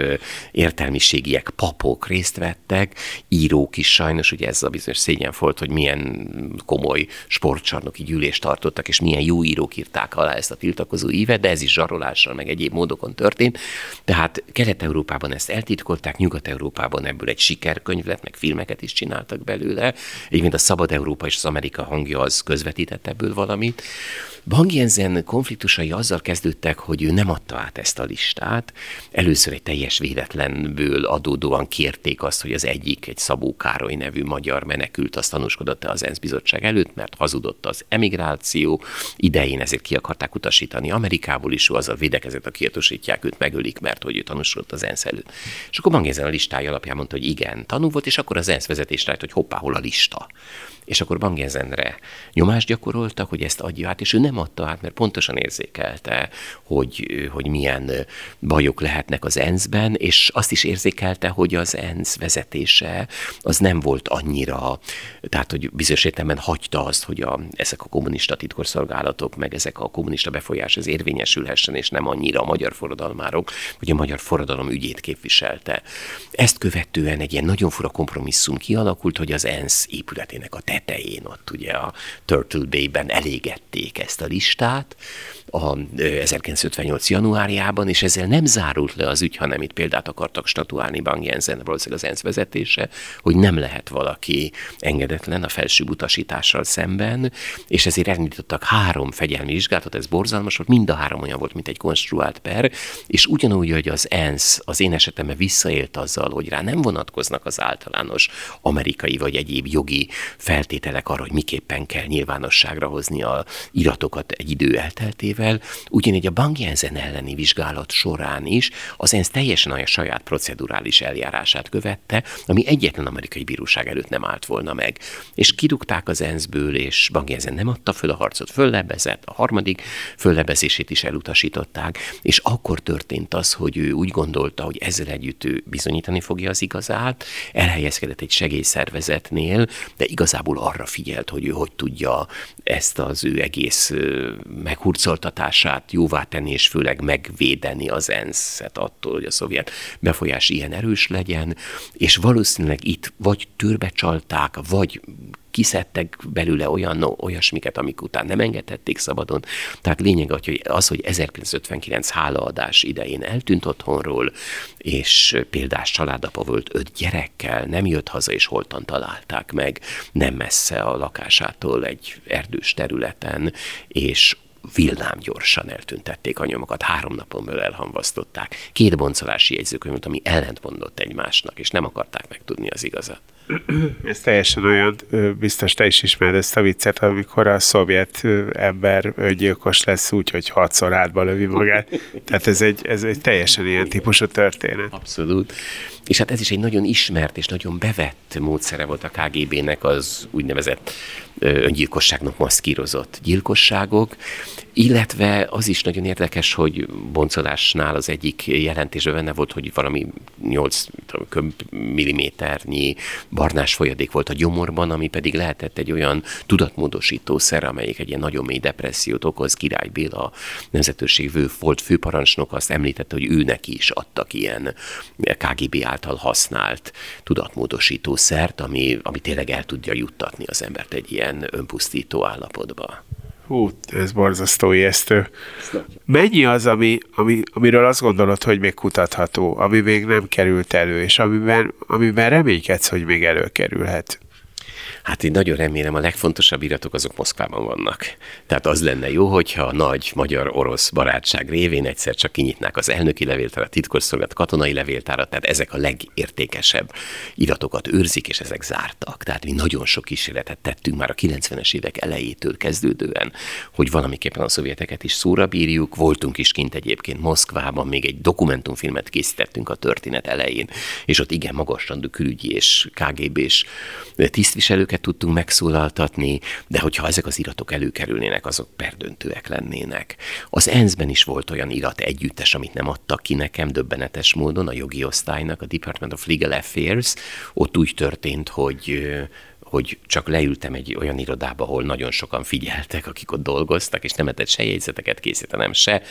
értelmiségiek, papok részt vettek, írók is sajnos, ugye ez a bizonyos szégyen volt, hogy milyen komoly sportcsarnoki gyűlést tartottak, és milyen jó írók írták alá ezt a tiltakozó ívet, de ez is zsarolással, meg egyéb módokon történt. Tehát Kelet-Európában ezt eltitkolták, Nyugat-Európában ebből egy sikerkönyv lett, meg filmeket is csináltak belőle. Egyébként a Szabad Európa és az Amerika hangja az közvetített ebből valamit. Bang Jensen konfliktusai azzal kezdődtek, hogy ő nem adta át ezt a listát. Először egy teljes véletlenből adódóan kérték azt, hogy az egyik, egy Szabó Károly nevű magyar menekült, azt tanúskodott az ENSZ bizottság előtt, mert hazudott az emigráció idején, ezért ki akarták utasítani Amerikából is, ő azzal védekezett, a kiutasítják, őt megölik, mert hogy ő tanúskodott az ENSZ előtt. És akkor Bang Jensen a listája alapján mondta, hogy igen, tanú volt, és akkor az ENSZ vezetés rájött, hogy hoppá, hol a lista és akkor Bangenzenre nyomást gyakoroltak, hogy ezt adja át, és ő nem adta át, mert pontosan érzékelte, hogy, hogy milyen bajok lehetnek az ENSZ-ben, és azt is érzékelte, hogy az ENSZ vezetése az nem volt annyira, tehát hogy bizonyos értelemben hagyta azt, hogy a, ezek a kommunista titkosszolgálatok, meg ezek a kommunista befolyás az érvényesülhessen, és nem annyira a magyar forradalmárok, vagy a magyar forradalom ügyét képviselte. Ezt követően egy ilyen nagyon fura kompromisszum kialakult, hogy az ENSZ épületének a tetején, ott ugye a Turtle Bay-ben elégették ezt a listát, a 1958. januárjában, és ezzel nem zárult le az ügy, hanem itt példát akartak statuálni Bang Jensen, valószínűleg az ENSZ vezetése, hogy nem lehet valaki engedetlen a felső utasítással szemben, és ezért elindítottak három fegyelmi vizsgálatot, ez borzalmas volt, mind a három olyan volt, mint egy konstruált per, és ugyanúgy, hogy az ENSZ az én esetemben visszaélt azzal, hogy rá nem vonatkoznak az általános amerikai vagy egyéb jogi feltételek arra, hogy miképpen kell nyilvánosságra hozni a iratokat egy idő elteltével, ugyanígy a Bang Jensen elleni vizsgálat során is az ENSZ teljesen a saját procedurális eljárását követte, ami egyetlen amerikai bíróság előtt nem állt volna meg. És kirúgták az ENSZ-ből, és Bang Jensen nem adta föl a harcot, föllebezett, a harmadik föllebezését is elutasították, és akkor történt az, hogy ő úgy gondolta, hogy ezzel együtt ő bizonyítani fogja az igazát, elhelyezkedett egy segélyszervezetnél, de igazából arra figyelt, hogy ő hogy tudja ezt az ő egész meghurcolta bemutatását jóvá tenni, és főleg megvédeni az ENSZ-et attól, hogy a szovjet befolyás ilyen erős legyen, és valószínűleg itt vagy törbe csalták, vagy kiszedtek belőle olyan olyasmiket, amik után nem engedhették szabadon. Tehát lényeg, az, hogy 1959 hálaadás idején eltűnt otthonról, és példás családapa volt öt gyerekkel, nem jött haza, és holtan találták meg, nem messze a lakásától egy erdős területen, és villám gyorsan eltüntették a nyomokat, három napon belül elhamvasztották. Két boncolási jegyzőkönyvet, ami ellentmondott egymásnak, és nem akarták megtudni az igazat. Ez teljesen olyan, biztos te is ismered ezt a viccet, amikor a szovjet ember gyilkos lesz úgy, hogy hatszor hátba lövi magát. Tehát ez egy, ez egy teljesen ilyen típusú történet. Abszolút. És hát ez is egy nagyon ismert és nagyon bevett módszere volt a KGB-nek az úgynevezett öngyilkosságnak maszkírozott gyilkosságok, illetve az is nagyon érdekes, hogy boncolásnál az egyik jelentésben benne volt, hogy valami 8 milliméternyi barnás folyadék volt a gyomorban, ami pedig lehetett egy olyan tudatmódosítószer, amelyik egy ilyen nagyon mély depressziót okoz. Király Béla, nemzetőség volt főparancsnok, azt említette, hogy ő neki is adtak ilyen KGB által használt tudatmódosítószert, ami, ami tényleg el tudja juttatni az embert egy ilyen önpusztító állapotba. Hú, ez borzasztó ijesztő. Mennyi az, ami, ami, amiről azt gondolod, hogy még kutatható, ami még nem került elő, és amiben, amiben reménykedsz, hogy még előkerülhet? Hát én nagyon remélem, a legfontosabb iratok azok Moszkvában vannak. Tehát az lenne jó, hogyha a nagy magyar-orosz barátság révén egyszer csak kinyitnák az elnöki levéltárat, titkosszolgálat, katonai levéltárat, tehát ezek a legértékesebb iratokat őrzik, és ezek zártak. Tehát mi nagyon sok kísérletet tettünk már a 90-es évek elejétől kezdődően, hogy valamiképpen a szovjeteket is szóra bírjuk. Voltunk is kint egyébként Moszkvában, még egy dokumentumfilmet készítettünk a történet elején, és ott igen magasrangú külügyi és KGB-s tisztviselőket tudtunk megszólaltatni, de hogyha ezek az iratok előkerülnének, azok perdöntőek lennének. Az ENSZ-ben is volt olyan irat együttes, amit nem adtak ki nekem döbbenetes módon a jogi osztálynak, a Department of Legal Affairs. Ott úgy történt, hogy hogy csak leültem egy olyan irodába, ahol nagyon sokan figyeltek, akik ott dolgoztak, és nem lehetett se jegyzeteket készítenem, se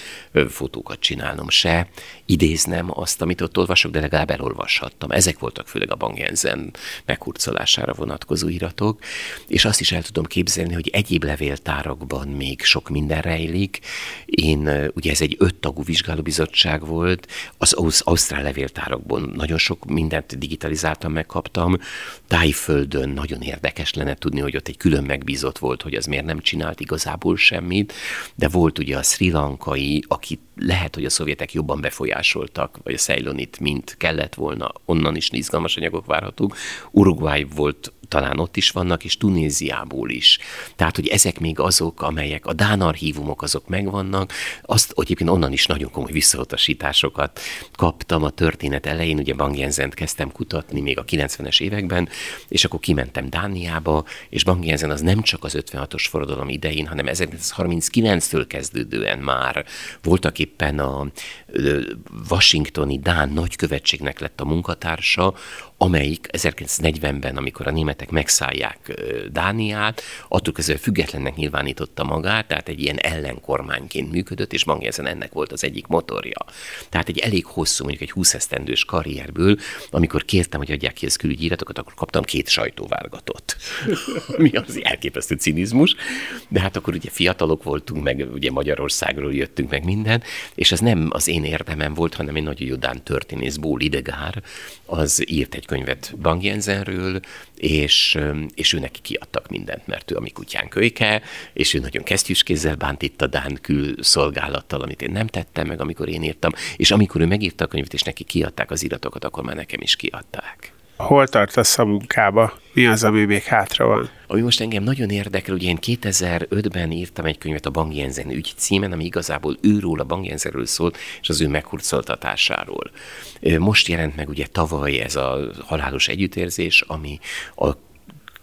fotókat csinálnom, se idéznem azt, amit ott olvasok, de legalább elolvashattam. Ezek voltak főleg a Bangyenzen meghurcolására vonatkozó iratok, és azt is el tudom képzelni, hogy egyéb levéltárakban még sok minden rejlik. Én, ugye ez egy öt tagú vizsgálóbizottság volt, az Ausztrál levéltárakban nagyon sok mindent digitalizáltam, megkaptam, Tájföldön nagyon érdekes lenne tudni, hogy ott egy külön megbízott volt, hogy az miért nem csinált igazából semmit, de volt ugye a Sri Lankai, aki lehet, hogy a szovjetek jobban befolyásoltak, vagy a Ceylonit, mint kellett volna, onnan is izgalmas anyagok várhatók. Uruguay volt talán ott is vannak, és Tunéziából is. Tehát, hogy ezek még azok, amelyek a Dán archívumok azok megvannak, azt egyébként onnan is nagyon komoly visszautasításokat kaptam a történet elején, ugye Bangjenzent kezdtem kutatni még a 90-es években, és akkor kimentem Dániába, és Bangjenzen az nem csak az 56-os forradalom idején, hanem 1939-től kezdődően már voltak éppen a washingtoni Dán nagykövetségnek lett a munkatársa, amelyik 1940-ben, amikor a németek megszállják Dániát, attól kezdve függetlennek nyilvánította magát, tehát egy ilyen ellenkormányként működött, és Bangezen ennek volt az egyik motorja. Tehát egy elég hosszú, mondjuk egy 20 esztendős karrierből, amikor kértem, hogy adják ki az külügyi iratokat, akkor kaptam két sajtóválgatot. <laughs> Mi az elképesztő cinizmus. De hát akkor ugye fiatalok voltunk, meg ugye Magyarországról jöttünk, meg minden, és ez nem az én érdemem volt, hanem egy nagyon judán történész, Ból Idegár, az írt egy könyvet Bangjenzenről, és, és ő neki kiadtak mindent, mert ő a mi kutyán kölyke, és ő nagyon kesztyűskézzel bánt itt a Dán külszolgálattal, amit én nem tettem meg, amikor én írtam, és amikor ő megírta a könyvet, és neki kiadták az iratokat, akkor már nekem is kiadták. Hol tartasz a munkába? Mi az, ami még hátra van? Ami most engem nagyon érdekel, ugye én 2005-ben írtam egy könyvet a Bang Jensen ügy címen, ami igazából őról, a Bang Jensenről szólt, és az ő meghurcoltatásáról. Most jelent meg ugye tavaly ez a halálos együttérzés, ami a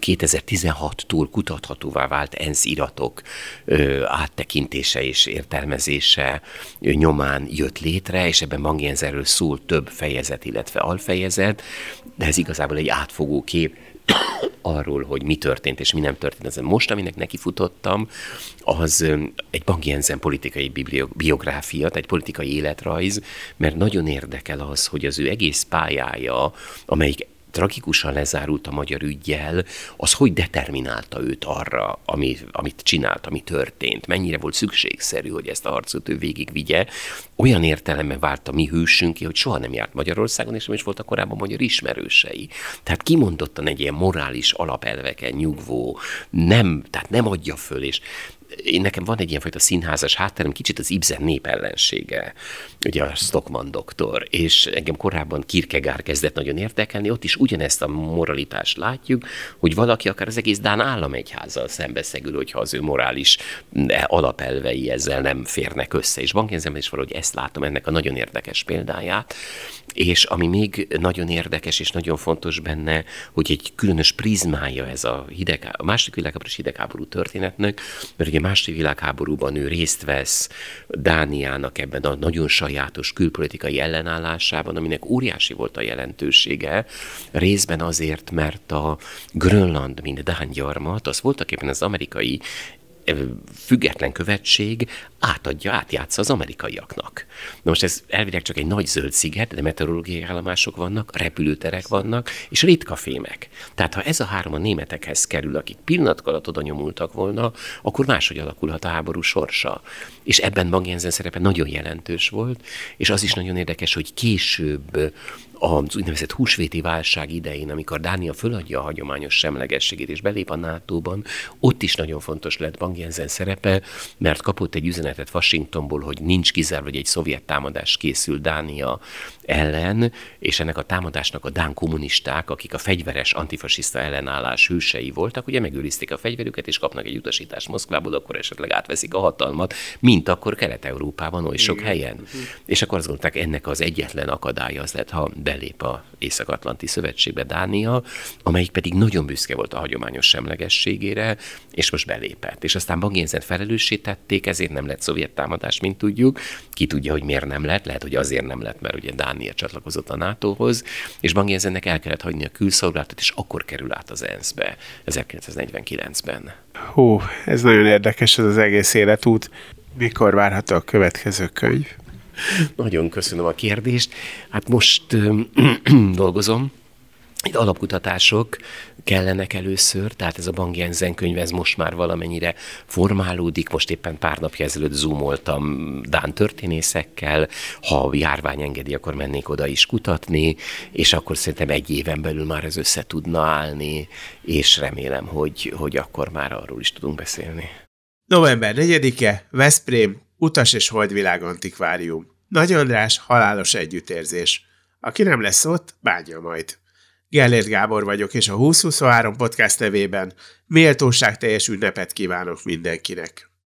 2016-tól kutathatóvá vált ENSZ iratok ö, áttekintése és értelmezése ö, nyomán jött létre, és ebben Mangienzerről szól több fejezet, illetve alfejezet, de ez igazából egy átfogó kép arról, hogy mi történt és mi nem történt. Ezen most, aminek nekifutottam, az egy Bank politikai biográfia, egy politikai életrajz, mert nagyon érdekel az, hogy az ő egész pályája, amelyik tragikusan lezárult a magyar ügyjel, az hogy determinálta őt arra, ami, amit csinált, ami történt, mennyire volt szükségszerű, hogy ezt a harcot ő végigvigye. Olyan értelemben vált a mi hősünk hogy soha nem járt Magyarországon, és nem is voltak korábban magyar ismerősei. Tehát kimondottan egy ilyen morális alapelveken nyugvó, nem, tehát nem adja föl, és én nekem van egy ilyenfajta színházas hátterem, kicsit az Ibsen népellensége, ugye a Stockman doktor, és engem korábban Kierkegaard kezdett nagyon érdekelni, ott is ugyanezt a moralitást látjuk, hogy valaki akár az egész Dán államegyházzal szembeszegül, hogyha az ő morális alapelvei ezzel nem férnek össze. És Bankenzenben is valahogy ezt látom, ennek a nagyon érdekes példáját. És ami még nagyon érdekes és nagyon fontos benne, hogy egy különös prizmája ez a, hideg, a második világháborús hidegháború történetnek, mert ugye második világháborúban ő részt vesz Dániának ebben a nagyon sajátos külpolitikai ellenállásában, aminek óriási volt a jelentősége, részben azért, mert a Grönland, mint Dán gyarmat, az voltak éppen az amerikai független követség átadja, átjátsza az amerikaiaknak. Na most ez elvileg csak egy nagy zöld sziget, de meteorológiai állomások vannak, repülőterek vannak, és ritka fémek. Tehát ha ez a három a németekhez kerül, akik pillanat alatt oda nyomultak volna, akkor máshogy alakulhat a háború sorsa. És ebben Magjenzen szerepe nagyon jelentős volt, és az is nagyon érdekes, hogy később az úgynevezett húsvéti válság idején, amikor Dánia föladja a hagyományos semlegességét és belép a NATO-ban, ott is nagyon fontos lett Bang Jensen szerepe, mert kapott egy üzenetet Washingtonból, hogy nincs kizárva, hogy egy szovjet támadás készül Dánia ellen, és ennek a támadásnak a dán kommunisták, akik a fegyveres antifasiszta ellenállás hősei voltak, ugye megőrizték a fegyverüket, és kapnak egy utasítást Moszkvából, akkor esetleg átveszik a hatalmat, mint akkor Kelet-Európában, oly sok helyen. Uh-huh. És akkor azt gondolták, ennek az egyetlen akadálya az lett, ha belép a Észak-Atlanti Szövetségbe Dánia, amelyik pedig nagyon büszke volt a hagyományos semlegességére, és most belépett. És aztán Bagénzet felelőssé tették, ezért nem lett szovjet támadás, mint tudjuk. Ki tudja, hogy miért nem lett, lehet, hogy azért nem lett, mert ugye Dánia csatlakozott a NATO-hoz, és Bagénzennek el kellett hagyni a külszolgálatot, és akkor kerül át az ENSZ-be 1949-ben. Hú, ez nagyon érdekes ez az egész életút. Mikor várható a következő könyv? Nagyon köszönöm a kérdést. Hát most <clears throat> dolgozom, itt alapkutatások kellenek először, tehát ez a Bang Jensen könyv, ez most már valamennyire formálódik, most éppen pár napja ezelőtt zoomoltam Dán történészekkel, ha a járvány engedi, akkor mennék oda is kutatni, és akkor szerintem egy éven belül már ez össze tudna állni, és remélem, hogy, hogy akkor már arról is tudunk beszélni. November 4-e, Veszprém, Utas és Holdvilág Antikvárium. Nagy András halálos együttérzés. Aki nem lesz ott, bánja majd. Gellért Gábor vagyok, és a 2023 podcast nevében méltóság teljes ünnepet kívánok mindenkinek.